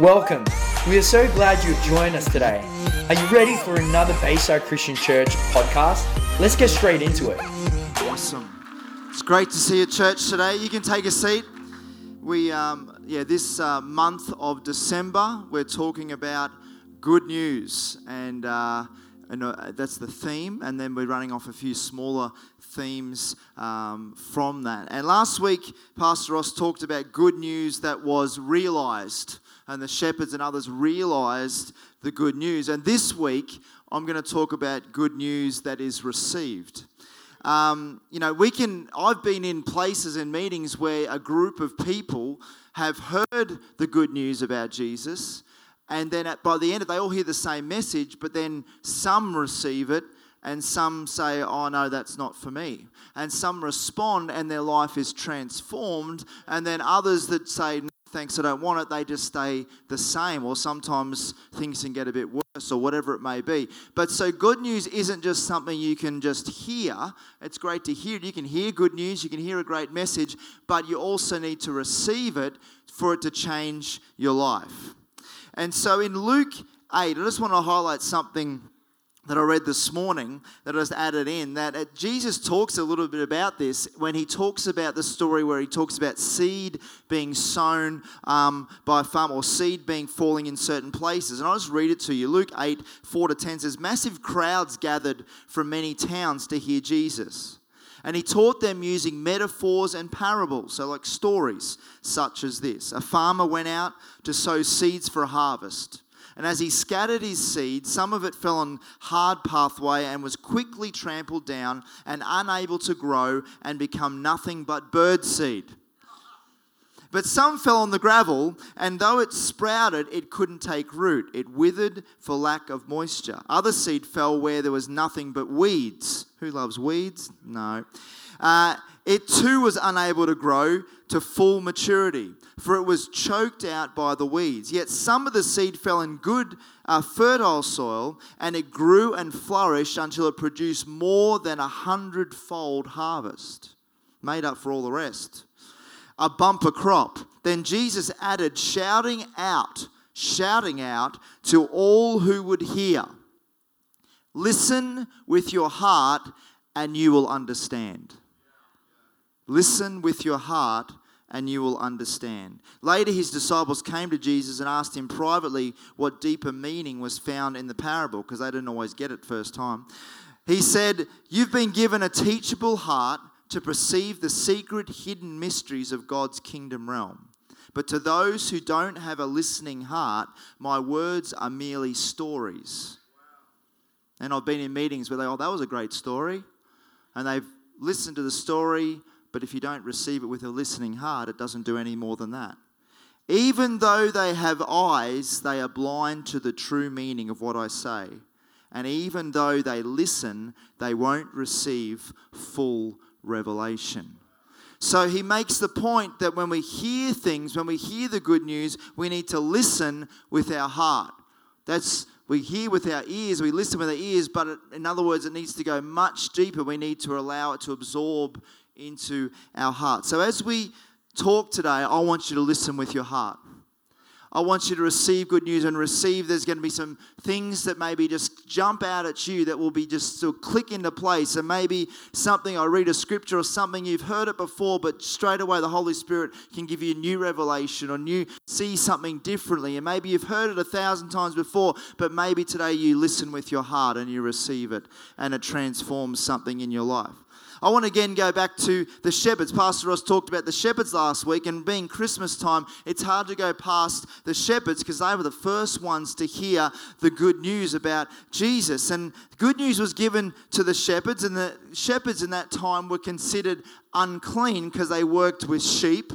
Welcome. We are so glad you've joined us today. Are you ready for another Bayside Christian Church podcast? Let's get straight into it. Awesome. It's great to see you at church today. You can take a seat. We, um, yeah, this uh, month of December, we're talking about good news, and, uh, and uh, that's the theme. And then we're running off a few smaller themes um, from that. And last week, Pastor Ross talked about good news that was realized and the shepherds and others realized the good news. And this week, I'm going to talk about good news that is received. Um, you know, we can, I've been in places and meetings where a group of people have heard the good news about Jesus, and then at, by the end, of they all hear the same message, but then some receive it and some say, Oh, no, that's not for me. And some respond and their life is transformed. And then others that say, thanks, I don't want it, they just stay the same, or sometimes things can get a bit worse, or whatever it may be. But so, good news isn't just something you can just hear. It's great to hear it. You can hear good news, you can hear a great message, but you also need to receive it for it to change your life. And so, in Luke 8, I just want to highlight something that I read this morning that I just added in that Jesus talks a little bit about this when he talks about the story where he talks about seed being sown um, by a farm or seed being falling in certain places. And I'll just read it to you. Luke 8, 4 to 10 says, Massive crowds gathered from many towns to hear Jesus. And he taught them using metaphors and parables, so like stories such as this. A farmer went out to sow seeds for a harvest. And as he scattered his seed, some of it fell on hard pathway and was quickly trampled down and unable to grow and become nothing but bird seed. But some fell on the gravel, and though it sprouted, it couldn't take root. It withered for lack of moisture. Other seed fell where there was nothing but weeds. Who loves weeds? No. Uh, it too was unable to grow to full maturity, for it was choked out by the weeds. Yet some of the seed fell in good, uh, fertile soil, and it grew and flourished until it produced more than a hundredfold harvest, made up for all the rest. A bumper crop. Then Jesus added, shouting out, shouting out to all who would hear Listen with your heart, and you will understand. Listen with your heart and you will understand. Later, his disciples came to Jesus and asked him privately what deeper meaning was found in the parable because they didn't always get it first time. He said, You've been given a teachable heart to perceive the secret hidden mysteries of God's kingdom realm. But to those who don't have a listening heart, my words are merely stories. And I've been in meetings where they, oh, that was a great story. And they've listened to the story, but if you don't receive it with a listening heart, it doesn't do any more than that. Even though they have eyes, they are blind to the true meaning of what I say. And even though they listen, they won't receive full revelation. So he makes the point that when we hear things, when we hear the good news, we need to listen with our heart. That's we hear with our ears, we listen with our ears, but in other words, it needs to go much deeper. We need to allow it to absorb into our heart. So as we talk today, I want you to listen with your heart. I want you to receive good news and receive there's going to be some things that maybe just jump out at you that will be just of click into place. And maybe something, I read a scripture or something, you've heard it before, but straight away the Holy Spirit can give you a new revelation or new, see something differently. And maybe you've heard it a thousand times before, but maybe today you listen with your heart and you receive it and it transforms something in your life. I want to again go back to the shepherds. Pastor Ross talked about the shepherds last week, and being Christmas time, it's hard to go past the shepherds because they were the first ones to hear the good news about Jesus. And good news was given to the shepherds, and the shepherds in that time were considered unclean because they worked with sheep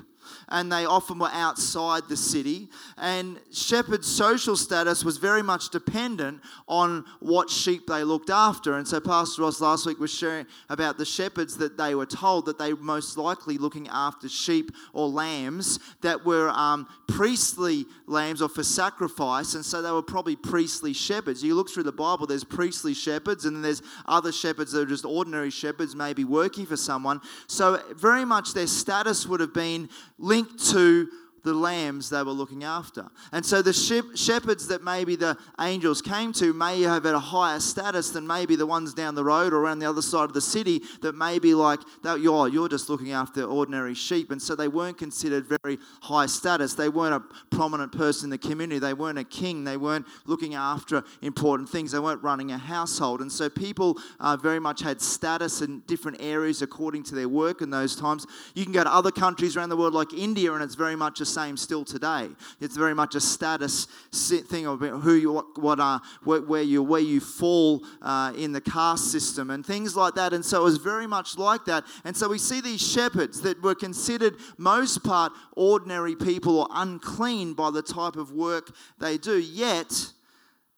and they often were outside the city. And shepherds' social status was very much dependent on what sheep they looked after. And so, Pastor Ross last week was sharing about the shepherds that they were told that they were most likely looking after sheep or lambs that were um, priestly lambs or for sacrifice. And so, they were probably priestly shepherds. You look through the Bible, there's priestly shepherds, and then there's other shepherds that are just ordinary shepherds, maybe working for someone. So, very much their status would have been linked to the lambs they were looking after. And so the shepherds that maybe the angels came to may have had a higher status than maybe the ones down the road or around the other side of the city that may be like, you're, you're just looking after ordinary sheep. And so they weren't considered very high status. They weren't a prominent person in the community. They weren't a king. They weren't looking after important things. They weren't running a household. And so people uh, very much had status in different areas according to their work in those times. You can go to other countries around the world like India and it's very much a same still today. It's very much a status thing of who you, what, what are, where you, where you fall uh, in the caste system and things like that. And so it was very much like that. And so we see these shepherds that were considered most part ordinary people or unclean by the type of work they do. Yet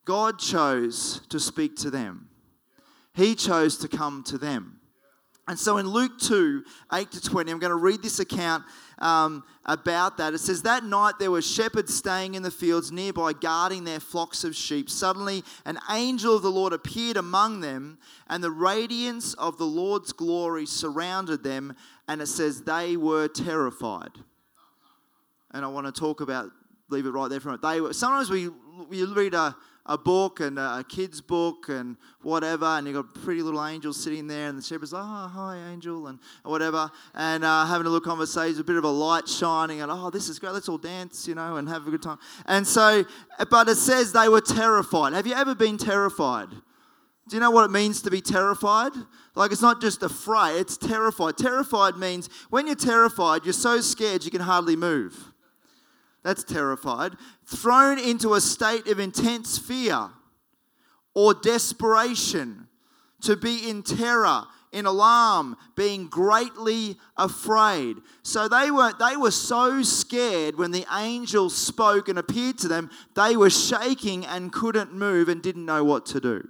God chose to speak to them. He chose to come to them. And so in Luke 2 8 to 20, I'm going to read this account um, about that. It says, That night there were shepherds staying in the fields nearby, guarding their flocks of sheep. Suddenly, an angel of the Lord appeared among them, and the radiance of the Lord's glory surrounded them. And it says, They were terrified. And I want to talk about, leave it right there for a minute. They were, sometimes we, we read a a book and a kid's book and whatever, and you've got pretty little angel sitting there, and the shepherd's like, oh, hi, angel, and whatever, and uh, having a little conversation, a bit of a light shining, and oh, this is great, let's all dance, you know, and have a good time. And so, but it says they were terrified. Have you ever been terrified? Do you know what it means to be terrified? Like, it's not just afraid, it's terrified. Terrified means when you're terrified, you're so scared you can hardly move. That's terrified. Thrown into a state of intense fear or desperation, to be in terror, in alarm, being greatly afraid. So they were they were so scared when the angel spoke and appeared to them, they were shaking and couldn't move and didn't know what to do.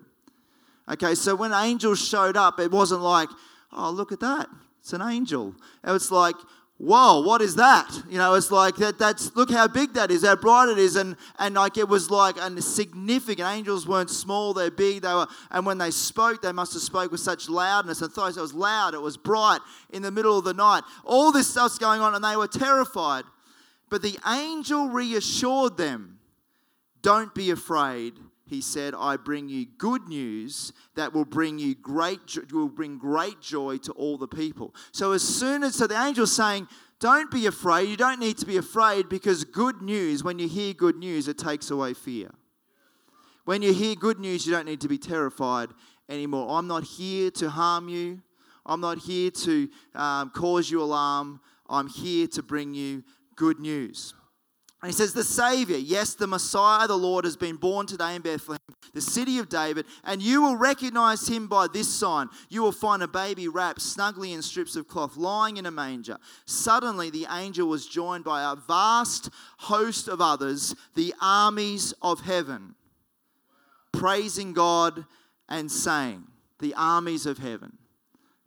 Okay, so when angels showed up, it wasn't like, oh, look at that. It's an angel. It was like, whoa, what is that? You know, it's like that. That's look how big that is, how bright it is, and and like it was like a significant. Angels weren't small; they're big. They were, and when they spoke, they must have spoke with such loudness. And thought it was loud. It was bright in the middle of the night. All this stuff's going on, and they were terrified. But the angel reassured them, "Don't be afraid." He said, I bring you good news that will bring you great will bring great joy to all the people. So as soon as so the angel's saying, don't be afraid. You don't need to be afraid because good news, when you hear good news, it takes away fear. When you hear good news, you don't need to be terrified anymore. I'm not here to harm you. I'm not here to um, cause you alarm. I'm here to bring you good news. And he says, The Savior, yes, the Messiah, the Lord, has been born today in Bethlehem, the city of David, and you will recognize him by this sign. You will find a baby wrapped snugly in strips of cloth, lying in a manger. Suddenly, the angel was joined by a vast host of others, the armies of heaven, praising God and saying, The armies of heaven.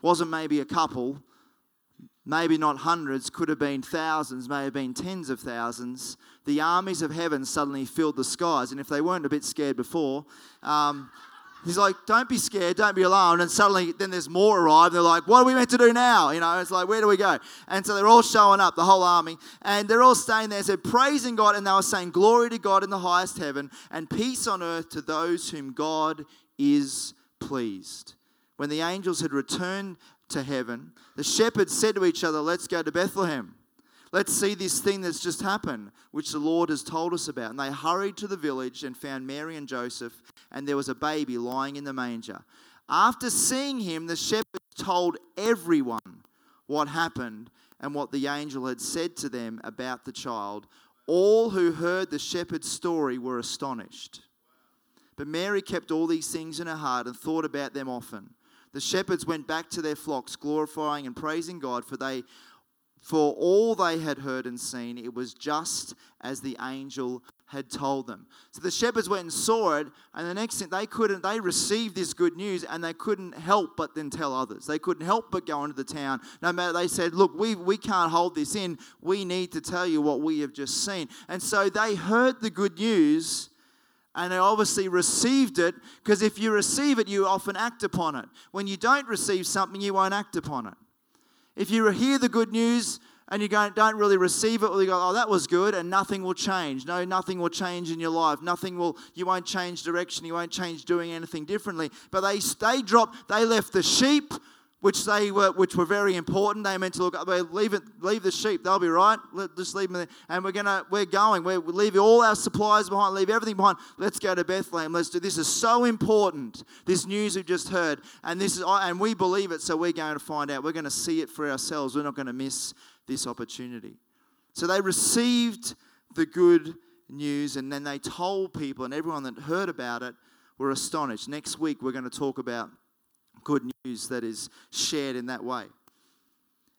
Wasn't maybe a couple, maybe not hundreds, could have been thousands, may have been tens of thousands. The armies of heaven suddenly filled the skies. And if they weren't a bit scared before, um, he's like, don't be scared, don't be alarmed. And suddenly, then there's more arrive. They're like, what are we meant to do now? You know, it's like, where do we go? And so they're all showing up, the whole army, and they're all staying there, said, praising God. And they were saying, glory to God in the highest heaven, and peace on earth to those whom God is pleased. When the angels had returned to heaven, the shepherds said to each other, Let's go to Bethlehem. Let's see this thing that's just happened, which the Lord has told us about. And they hurried to the village and found Mary and Joseph, and there was a baby lying in the manger. After seeing him, the shepherds told everyone what happened and what the angel had said to them about the child. All who heard the shepherd's story were astonished. But Mary kept all these things in her heart and thought about them often. The shepherds went back to their flocks, glorifying and praising God, for they for all they had heard and seen, it was just as the angel had told them. So the shepherds went and saw it, and the next thing they couldn't, they received this good news and they couldn't help but then tell others. They couldn't help but go into the town. No matter they said, Look, we, we can't hold this in. We need to tell you what we have just seen. And so they heard the good news and they obviously received it because if you receive it, you often act upon it. When you don't receive something, you won't act upon it. If you hear the good news and you don't really receive it, or you go, oh, that was good, and nothing will change. No, nothing will change in your life. Nothing will, you won't change direction. You won't change doing anything differently. But they, they dropped, they left the sheep, which they were, which were very important. They meant to look, leave it, leave the sheep. They'll be right. Let, just leave them there. And we're gonna, we're going. We're, we leave all our supplies behind. Leave everything behind. Let's go to Bethlehem. Let's do. This is so important. This news we've just heard, and this is, and we believe it. So we're going to find out. We're going to see it for ourselves. We're not going to miss this opportunity. So they received the good news and then they told people, and everyone that heard about it were astonished. Next week, we're going to talk about good news that is shared in that way.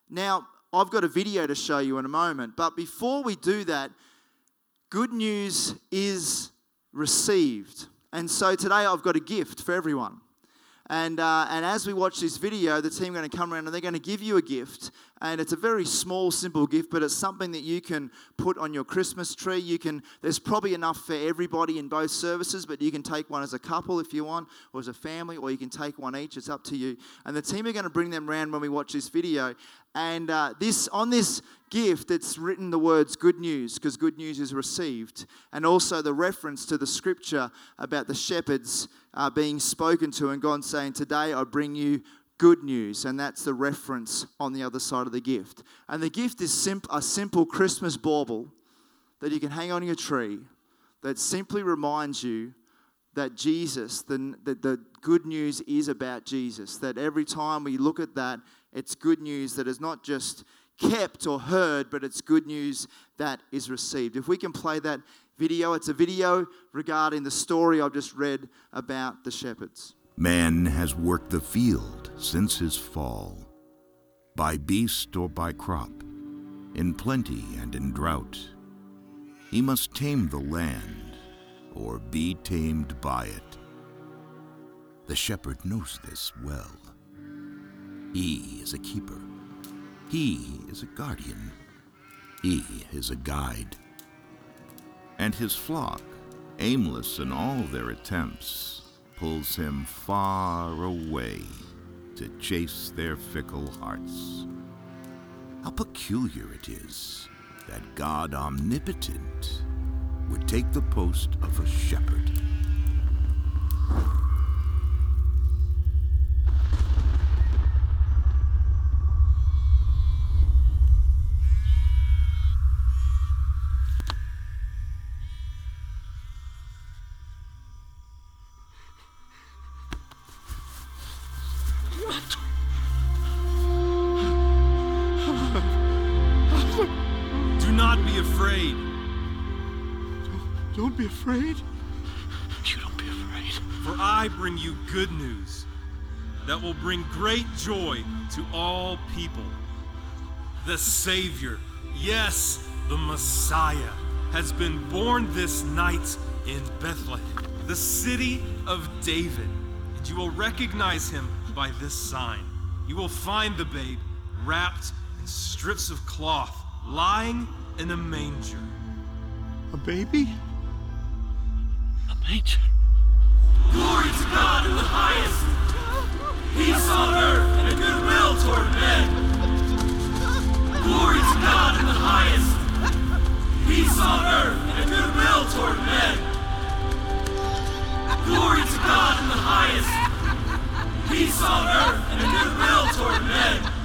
Now, I've got a video to show you in a moment, but before we do that, good news is received. And so today I've got a gift for everyone. And, uh, and as we watch this video, the team are going to come around and they're going to give you a gift. And it's a very small, simple gift, but it's something that you can put on your Christmas tree. You can, there's probably enough for everybody in both services, but you can take one as a couple if you want, or as a family, or you can take one each. It's up to you. And the team are going to bring them around when we watch this video. And uh, this on this gift, it's written the words good news, because good news is received. And also the reference to the scripture about the shepherds uh, being spoken to and God saying, Today I bring you good news. And that's the reference on the other side of the gift. And the gift is simp- a simple Christmas bauble that you can hang on your tree that simply reminds you that Jesus, the, the, the, good news is about Jesus. That every time we look at that, it's good news that is not just kept or heard, but it's good news that is received. If we can play that video, it's a video regarding the story I've just read about the shepherds. Man has worked the field since his fall, by beast or by crop, in plenty and in drought. He must tame the land, or be tamed by it. The shepherd knows this well. He is a keeper. He is a guardian. He is a guide. And his flock, aimless in all their attempts, pulls him far away to chase their fickle hearts. How peculiar it is that God omnipotent would take the post of a shepherd. I bring you good news that will bring great joy to all people. The Savior, yes, the Messiah, has been born this night in Bethlehem, the city of David. And you will recognize him by this sign. You will find the babe wrapped in strips of cloth, lying in a manger. A baby? nature. Glory to God in the highest. Peace on earth and a good will toward men. Glory to God in the highest. Peace on earth and a good will toward men. Glory to God in the highest. Peace on earth and a good will toward men.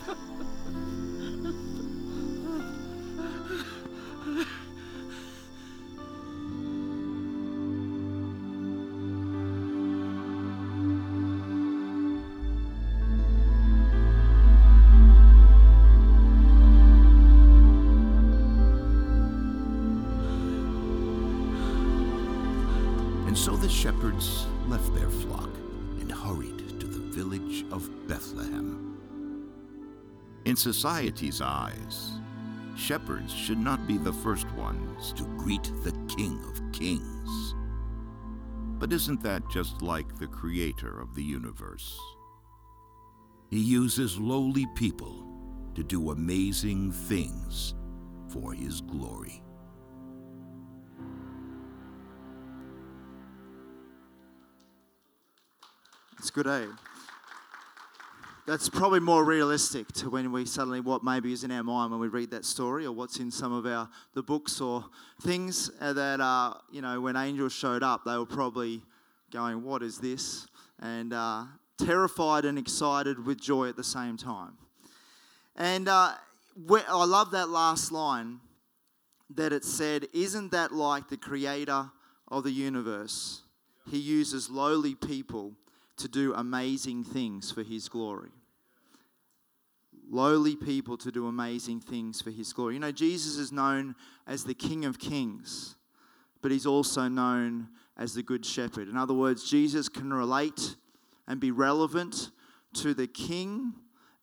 society's eyes, shepherds should not be the first ones to greet the King of Kings. But isn't that just like the creator of the universe? He uses lowly people to do amazing things for his glory. It's good, eh? That's probably more realistic to when we suddenly what maybe is in our mind when we read that story, or what's in some of our the books or things uh, that are you know when angels showed up, they were probably going, "What is this?" and uh, terrified and excited with joy at the same time. And uh, I love that last line that it said, "Isn't that like the Creator of the universe? He uses lowly people." To do amazing things for His glory. Lowly people to do amazing things for His glory. You know, Jesus is known as the King of Kings, but He's also known as the Good Shepherd. In other words, Jesus can relate and be relevant to the King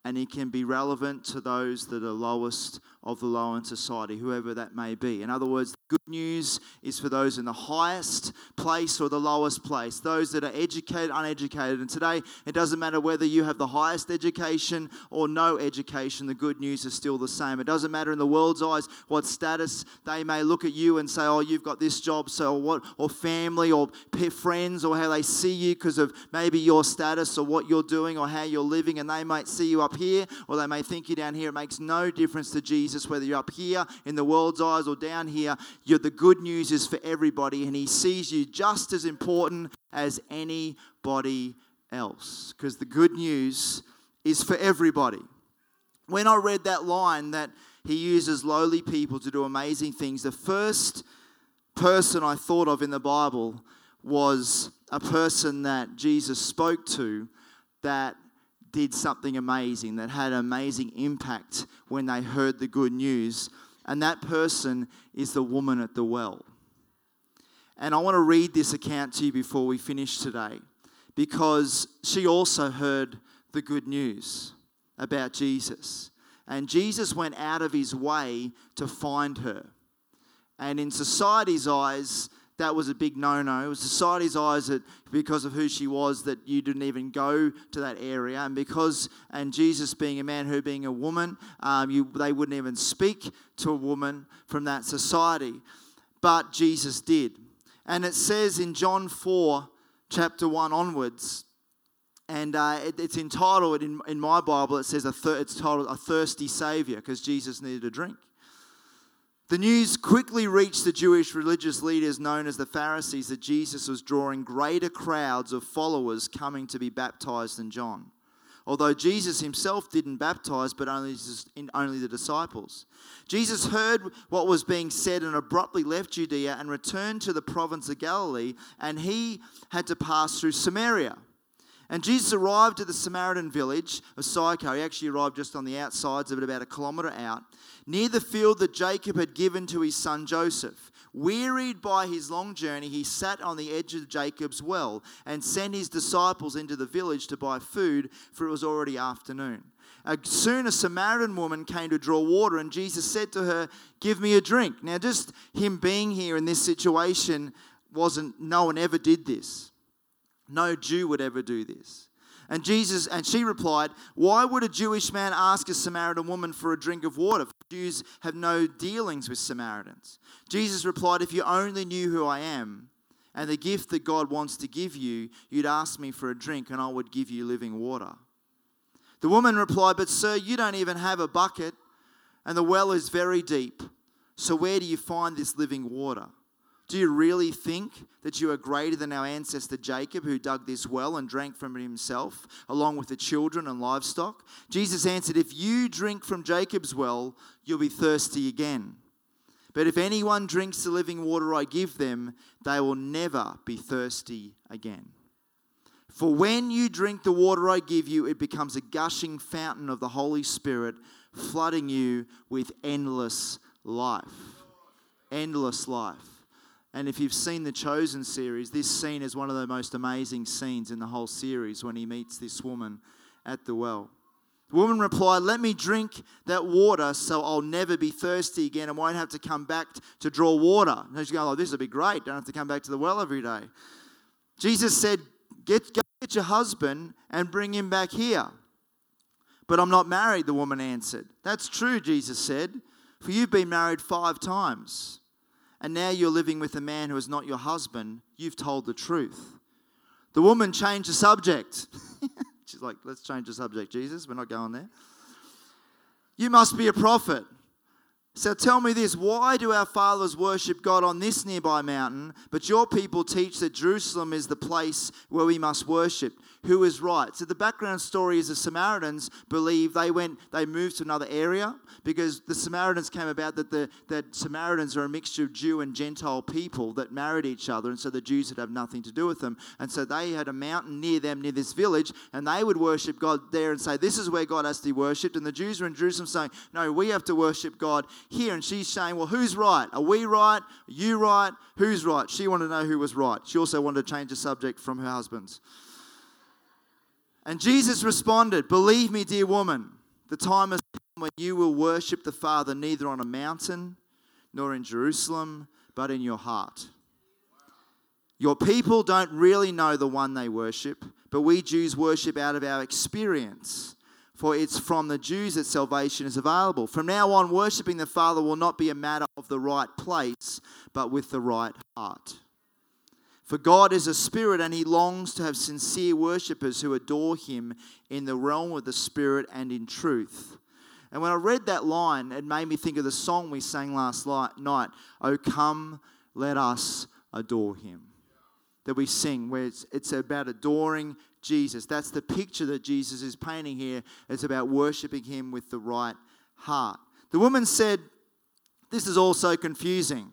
and he can be relevant to those that are lowest of the low in society, whoever that may be. In other words, good news is for those in the highest place or the lowest place, those that are educated, uneducated. And today, it doesn't matter whether you have the highest education or no education, the good news is still the same. It doesn't matter in the world's eyes what status they may look at you and say, oh, you've got this job, so what, or family or friends, or how they see you because of maybe your status or what you're doing or how you're living, and they might see you up here or they may think you down here. It makes no difference to Jesus whether you're up here in the world's eyes or down here. You're, the good news is for everybody, and He sees you just as important as anybody else because the good news is for everybody. When I read that line that He uses lowly people to do amazing things, the first person I thought of in the Bible was a person that Jesus spoke to that did something amazing, that had an amazing impact when they heard the good news. And that person is the woman at the well. And I want to read this account to you before we finish today because she also heard the good news about Jesus. And Jesus went out of his way to find her. And in society's eyes, that was a big no-no. It was society's eyes that because of who she was that you didn't even go to that area, and because and Jesus being a man, her being a woman, um, you, they wouldn't even speak to a woman from that society. But Jesus did, and it says in John four, chapter one onwards. And uh, it, it's entitled in, in my Bible. It says a thir- it's titled "A Thirsty Savior" because Jesus needed a drink. The news quickly reached the Jewish religious leaders known as the Pharisees that Jesus was drawing greater crowds of followers coming to be baptized than John. Although Jesus himself didn't baptize, but only, only the disciples. Jesus heard what was being said and abruptly left Judea and returned to the province of Galilee, and he had to pass through Samaria. And Jesus arrived at the Samaritan village of Sychar. He actually arrived just on the outsides of it, about a kilometre out near the field that Jacob had given to his son Joseph. Wearied by his long journey, he sat on the edge of Jacob's well and sent his disciples into the village to buy food, for it was already afternoon. Soon a Samaritan woman came to draw water, and Jesus said to her, Give me a drink. Now, just him being here in this situation wasn't, no one ever did this. No Jew would ever do this. And Jesus and she replied, "Why would a Jewish man ask a Samaritan woman for a drink of water? Jews have no dealings with Samaritans." Jesus replied, "If you only knew who I am and the gift that God wants to give you, you'd ask me for a drink and I would give you living water." The woman replied, "But sir, you don't even have a bucket and the well is very deep. So where do you find this living water?" Do you really think that you are greater than our ancestor Jacob, who dug this well and drank from it himself, along with the children and livestock? Jesus answered, If you drink from Jacob's well, you'll be thirsty again. But if anyone drinks the living water I give them, they will never be thirsty again. For when you drink the water I give you, it becomes a gushing fountain of the Holy Spirit, flooding you with endless life. Endless life. And if you've seen the Chosen series, this scene is one of the most amazing scenes in the whole series when he meets this woman at the well. The woman replied, Let me drink that water so I'll never be thirsty again and won't have to come back to draw water. And she's going, Oh, this would be great. Don't have to come back to the well every day. Jesus said, get, Go get your husband and bring him back here. But I'm not married, the woman answered. That's true, Jesus said, for you've been married five times. And now you're living with a man who is not your husband. You've told the truth. The woman changed the subject. She's like, let's change the subject, Jesus. We're not going there. You must be a prophet. So tell me this why do our fathers worship God on this nearby mountain, but your people teach that Jerusalem is the place where we must worship? Who is right? So the background story is the Samaritans believe they went, they moved to another area because the Samaritans came about that the that Samaritans are a mixture of Jew and Gentile people that married each other, and so the Jews would have nothing to do with them. And so they had a mountain near them, near this village, and they would worship God there and say, This is where God has to be worshipped. And the Jews were in Jerusalem saying, No, we have to worship God here. And she's saying, Well, who's right? Are we right? Are you right? Who's right? She wanted to know who was right. She also wanted to change the subject from her husband's. And Jesus responded, Believe me, dear woman, the time has when you will worship the Father neither on a mountain nor in Jerusalem, but in your heart. Your people don't really know the one they worship, but we Jews worship out of our experience. For it's from the Jews that salvation is available. From now on, worshipping the Father will not be a matter of the right place, but with the right heart. For God is a spirit, and he longs to have sincere worshippers who adore him in the realm of the spirit and in truth. And when I read that line, it made me think of the song we sang last night, Oh, come, let us adore him. That we sing, where it's, it's about adoring Jesus. That's the picture that Jesus is painting here. It's about worshiping him with the right heart. The woman said, This is all so confusing.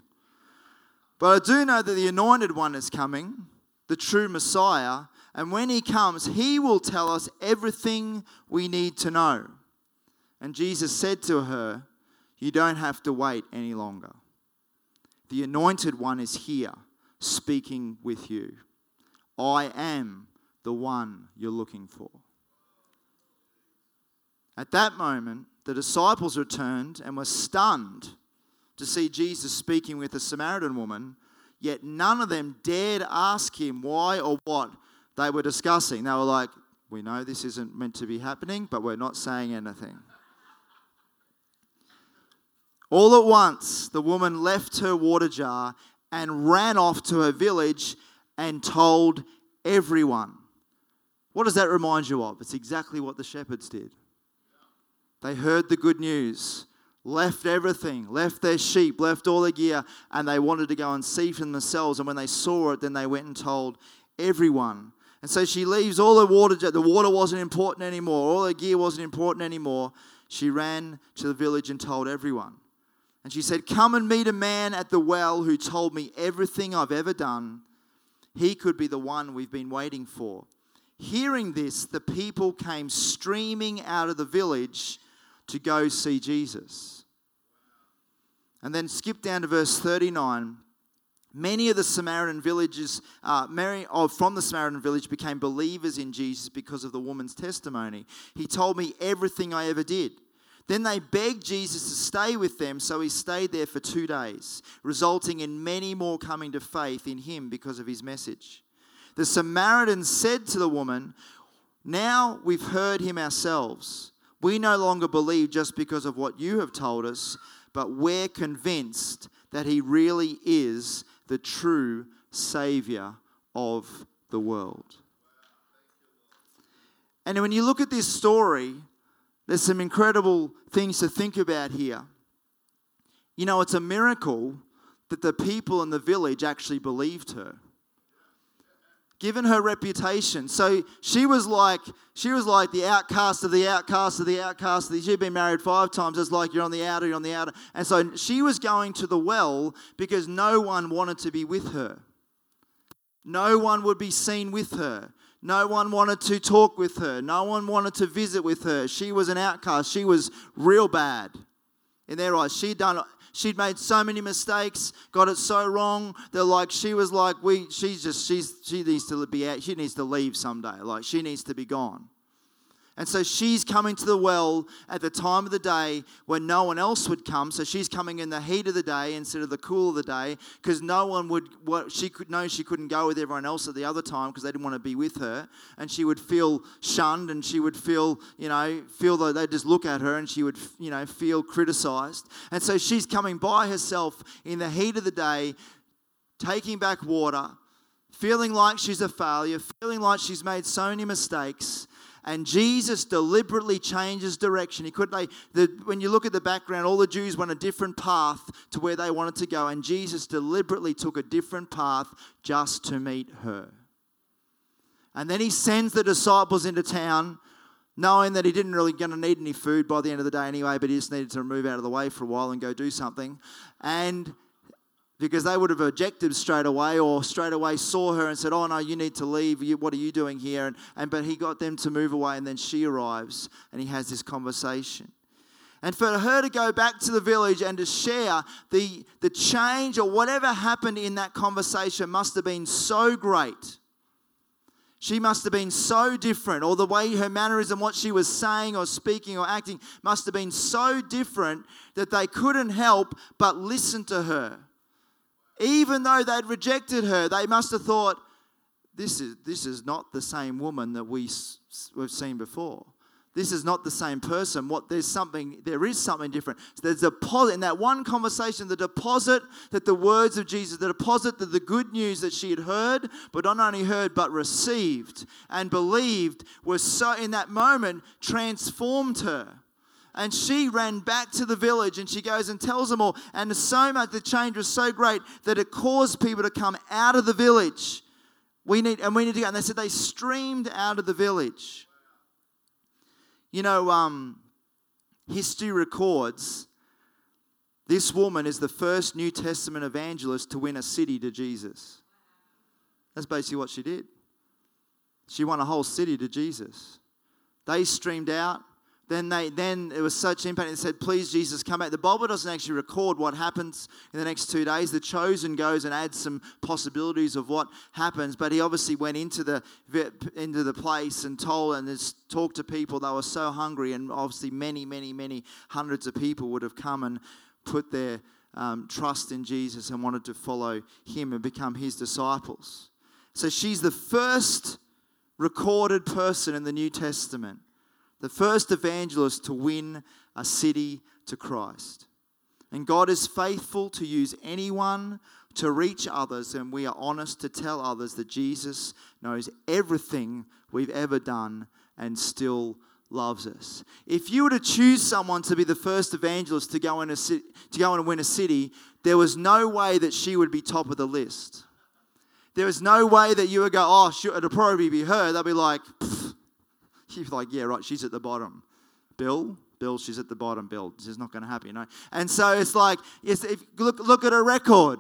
But I do know that the anointed one is coming, the true Messiah, and when he comes, he will tell us everything we need to know. And Jesus said to her, You don't have to wait any longer. The anointed one is here, speaking with you. I am the one you're looking for. At that moment, the disciples returned and were stunned to see Jesus speaking with a Samaritan woman, yet none of them dared ask him why or what they were discussing. They were like, We know this isn't meant to be happening, but we're not saying anything. All at once, the woman left her water jar and ran off to her village and told everyone. What does that remind you of? It's exactly what the shepherds did. They heard the good news left everything, left their sheep, left all their gear, and they wanted to go and see for themselves. And when they saw it, then they went and told everyone. And so she leaves all her water, jar. the water wasn't important anymore, all her gear wasn't important anymore. She ran to the village and told everyone. And she said, Come and meet a man at the well who told me everything I've ever done. He could be the one we've been waiting for. Hearing this, the people came streaming out of the village to go see Jesus. And then skip down to verse 39. Many of the Samaritan villages, uh, Mary, oh, from the Samaritan village, became believers in Jesus because of the woman's testimony. He told me everything I ever did. Then they begged Jesus to stay with them, so he stayed there for two days, resulting in many more coming to faith in him because of his message. The Samaritan said to the woman, Now we've heard him ourselves. We no longer believe just because of what you have told us, but we're convinced that he really is the true Savior of the world. And when you look at this story, there's some incredible things to think about here. You know, it's a miracle that the people in the village actually believed her given her reputation. So she was like she was like the outcast of the outcast of the outcast. She'd been married five times. It's like you're on the outer, you're on the outer. And so she was going to the well because no one wanted to be with her. No one would be seen with her. No one wanted to talk with her. No one wanted to visit with her. She was an outcast. She was real bad in their eyes. She'd done She'd made so many mistakes, got it so wrong. They're like, she was like, we, she's just, she's, she needs to be out. She needs to leave someday. Like, she needs to be gone. And so she's coming to the well at the time of the day when no one else would come. So she's coming in the heat of the day instead of the cool of the day because no one would, she could know she couldn't go with everyone else at the other time because they didn't want to be with her. And she would feel shunned and she would feel, you know, feel that they'd just look at her and she would, you know, feel criticized. And so she's coming by herself in the heat of the day, taking back water, feeling like she's a failure, feeling like she's made so many mistakes and Jesus deliberately changes direction. He could they the, when you look at the background, all the Jews went a different path to where they wanted to go, and Jesus deliberately took a different path just to meet her. And then he sends the disciples into town, knowing that he didn't really going to need any food by the end of the day anyway, but he just needed to move out of the way for a while and go do something. And because they would have objected straight away or straight away saw her and said, Oh, no, you need to leave. You, What are you doing here? And, and, but he got them to move away, and then she arrives and he has this conversation. And for her to go back to the village and to share the, the change or whatever happened in that conversation must have been so great. She must have been so different, or the way her mannerism, what she was saying or speaking or acting, must have been so different that they couldn't help but listen to her. Even though they'd rejected her, they must have thought, this is, this is not the same woman that we, we've seen before. This is not the same person. What there's something, there is something different. So there's a deposit in that one conversation, the deposit that the words of Jesus, the deposit that the good news that she had heard, but not only heard, but received and believed, was so in that moment transformed her. And she ran back to the village and she goes and tells them all. And so much, the change was so great that it caused people to come out of the village. We need, and we need to go. And they said they streamed out of the village. You know, um, history records this woman is the first New Testament evangelist to win a city to Jesus. That's basically what she did. She won a whole city to Jesus. They streamed out then they then it was such impact they said please jesus come back. The bible doesn't actually record what happens in the next two days. The chosen goes and adds some possibilities of what happens but he obviously went into the into the place and told and talked to people. They were so hungry and obviously many many many hundreds of people would have come and put their um, trust in jesus and wanted to follow him and become his disciples. So she's the first recorded person in the new testament the first evangelist to win a city to Christ. And God is faithful to use anyone to reach others, and we are honest to tell others that Jesus knows everything we've ever done and still loves us. If you were to choose someone to be the first evangelist to go in a to go and win a city, there was no way that she would be top of the list. There was no way that you would go, oh, it'll probably be her. They'll be like, She's like, yeah, right, she's at the bottom. Bill, Bill, she's at the bottom. Bill, this is not going to happen, you know. And so it's like, yes, if, look, look at her record.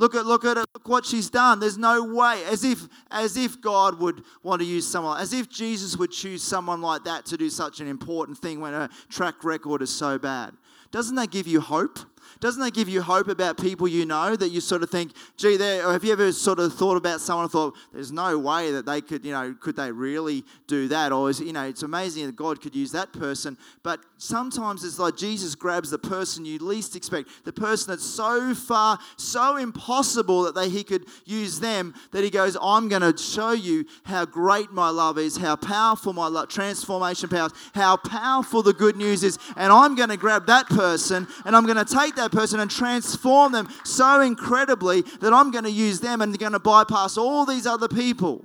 Look at look at look what she's done. There's no way, as if as if God would want to use someone, as if Jesus would choose someone like that to do such an important thing when her track record is so bad. Doesn't that give you hope? Doesn't that give you hope about people you know that you sort of think, gee, there, Or have you ever sort of thought about someone and thought, there's no way that they could, you know, could they really do that? Or, is, you know, it's amazing that God could use that person. But sometimes it's like Jesus grabs the person you least expect, the person that's so far, so impossible that they, he could use them, that he goes, I'm going to show you how great my love is, how powerful my love, transformation powers, how powerful the good news is. And I'm going to grab that person and I'm going to take that person and transform them so incredibly that I'm going to use them and they're going to bypass all these other people.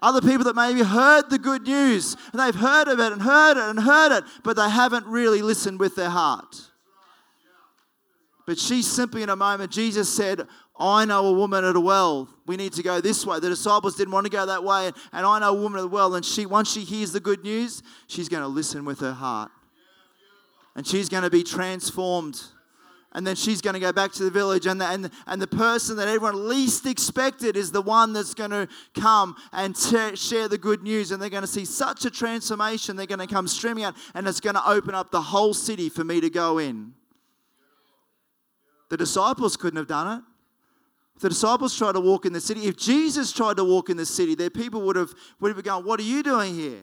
Other people that maybe heard the good news and they've heard of it and heard it and heard it, but they haven't really listened with their heart. But she simply, in a moment, Jesus said, I know a woman at a well. We need to go this way. The disciples didn't want to go that way. And I know a woman at a well. And she, once she hears the good news, she's going to listen with her heart. And she's going to be transformed and then she's going to go back to the village and the, and, and the person that everyone least expected is the one that's going to come and t- share the good news and they're going to see such a transformation they're going to come streaming out and it's going to open up the whole city for me to go in the disciples couldn't have done it the disciples tried to walk in the city if jesus tried to walk in the city their people would have would have going what are you doing here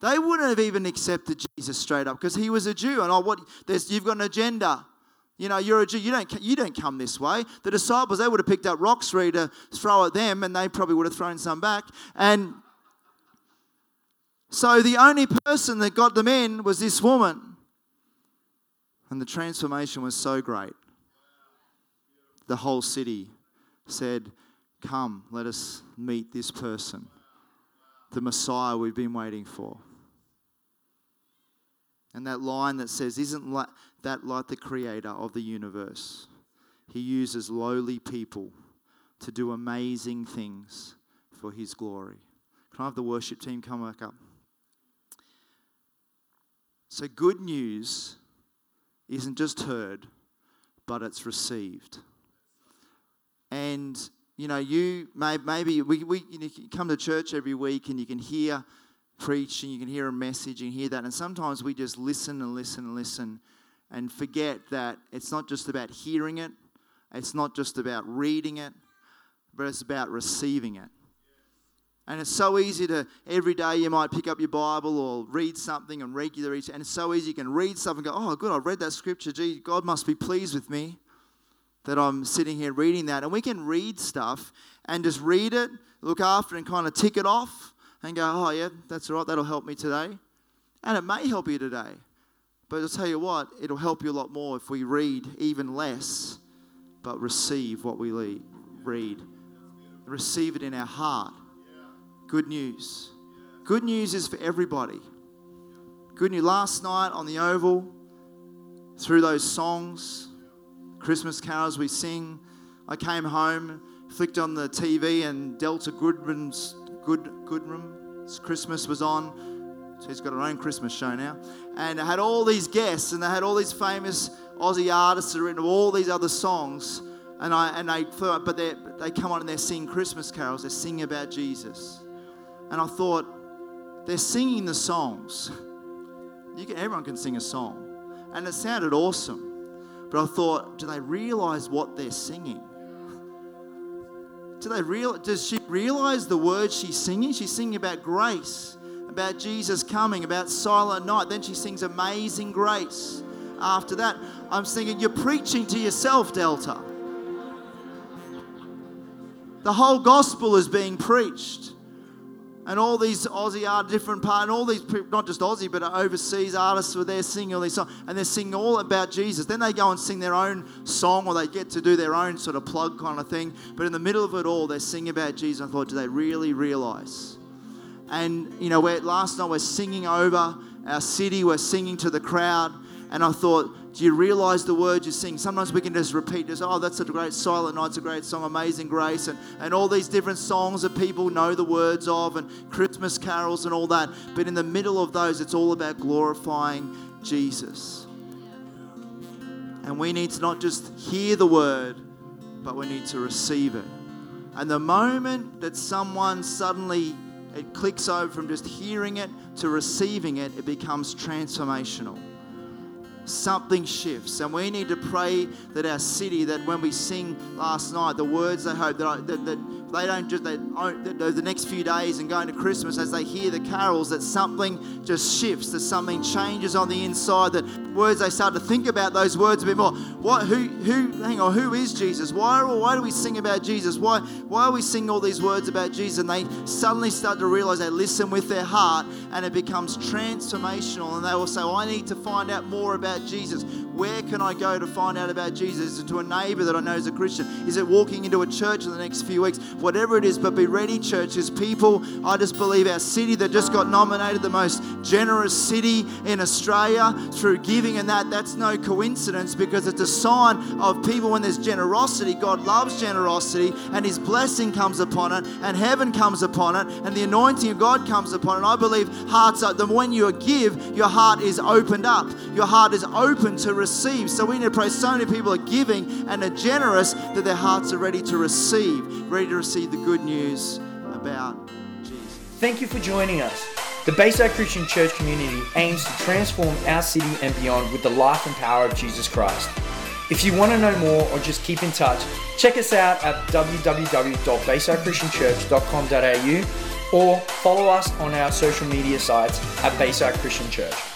They wouldn't have even accepted Jesus straight up because he was a Jew. And oh, what? There's, you've got an agenda. You know, you're a Jew. You don't, you don't come this way. The disciples, they would have picked up rocks for you to throw at them, and they probably would have thrown some back. And so the only person that got them in was this woman. And the transformation was so great. The whole city said, Come, let us meet this person, the Messiah we've been waiting for. And that line that says, Isn't that like the creator of the universe? He uses lowly people to do amazing things for his glory. Can I have the worship team come back up? So, good news isn't just heard, but it's received. And, you know, you may, maybe we, we you, know, you come to church every week and you can hear preach and you can hear a message and hear that. And sometimes we just listen and listen and listen and forget that it's not just about hearing it, it's not just about reading it, but it's about receiving it. And it's so easy to, every day you might pick up your Bible or read something and regularly, and it's so easy you can read something and go, oh, good, I've read that scripture. Gee, God must be pleased with me that I'm sitting here reading that. And we can read stuff and just read it, look after it, and kind of tick it off and go, oh, yeah, that's all right, that'll help me today. And it may help you today. But I'll tell you what, it'll help you a lot more if we read even less, but receive what we read. Receive it in our heart good news. Good news is for everybody. Good news. Last night on the Oval, through those songs, Christmas carols we sing, I came home, flicked on the TV, and Delta Goodrem's Good Goodrem's Christmas was on. She's got her own Christmas show now, and had all these guests, and they had all these famous Aussie artists that had written all these other songs, and I and they but they they come on and they're singing Christmas carols. They're singing about Jesus. And I thought, they're singing the songs. You can, everyone can sing a song. And it sounded awesome. But I thought, do they realize what they're singing? Do they real, does she realize the words she's singing? She's singing about grace, about Jesus coming, about silent night. Then she sings Amazing Grace. After that, I'm singing, You're preaching to yourself, Delta. The whole gospel is being preached and all these Aussie art, different part, and all these not just Aussie but overseas artists were there singing all these songs, and they're singing all about Jesus. Then they go and sing their own song, or they get to do their own sort of plug kind of thing. But in the middle of it all, they're singing about Jesus. I thought, do they really realize? And you know, last night we're singing over our city, we're singing to the crowd, and I thought, do you realize the words you sing? Sometimes we can just repeat, just, oh, that's a great Silent Night's a great song, Amazing Grace, and, and all these different songs that people know the words of, and Christmas carols and all that. But in the middle of those, it's all about glorifying Jesus. And we need to not just hear the word, but we need to receive it. And the moment that someone suddenly it clicks over from just hearing it to receiving it, it becomes transformational something shifts. And we need to pray that our city, that when we sing last night, the words they hope that, I, that, that they don't just they, the next few days and going to Christmas as they hear the carols that something just shifts, that something changes on the inside. That words they start to think about those words a bit more. What? Who? Who? Hang on. Who is Jesus? Why? Why do we sing about Jesus? Why? Why are we singing all these words about Jesus? And they suddenly start to realize they listen with their heart, and it becomes transformational. And they will say, well, "I need to find out more about Jesus. Where can I go to find out about Jesus? Is it to a neighbor that I know is a Christian? Is it walking into a church in the next few weeks? Whatever it is, but be ready, churches. People, I just believe our city that just got nominated the most generous city in Australia through giving and that, that's no coincidence because it's a sign of people when there's generosity. God loves generosity and His blessing comes upon it and heaven comes upon it and the anointing of God comes upon it. I believe hearts are, the when you give, your heart is opened up. Your heart is open to receive. So we need to pray. So many people are giving and are generous that their hearts are ready to receive, ready to receive the good news about Jesus. Thank you for joining us. The Bayside Christian Church community aims to transform our city and beyond with the life and power of Jesus Christ. If you want to know more or just keep in touch, check us out at www.baysidechristianchurch.com.au or follow us on our social media sites at Bayside Christian Church.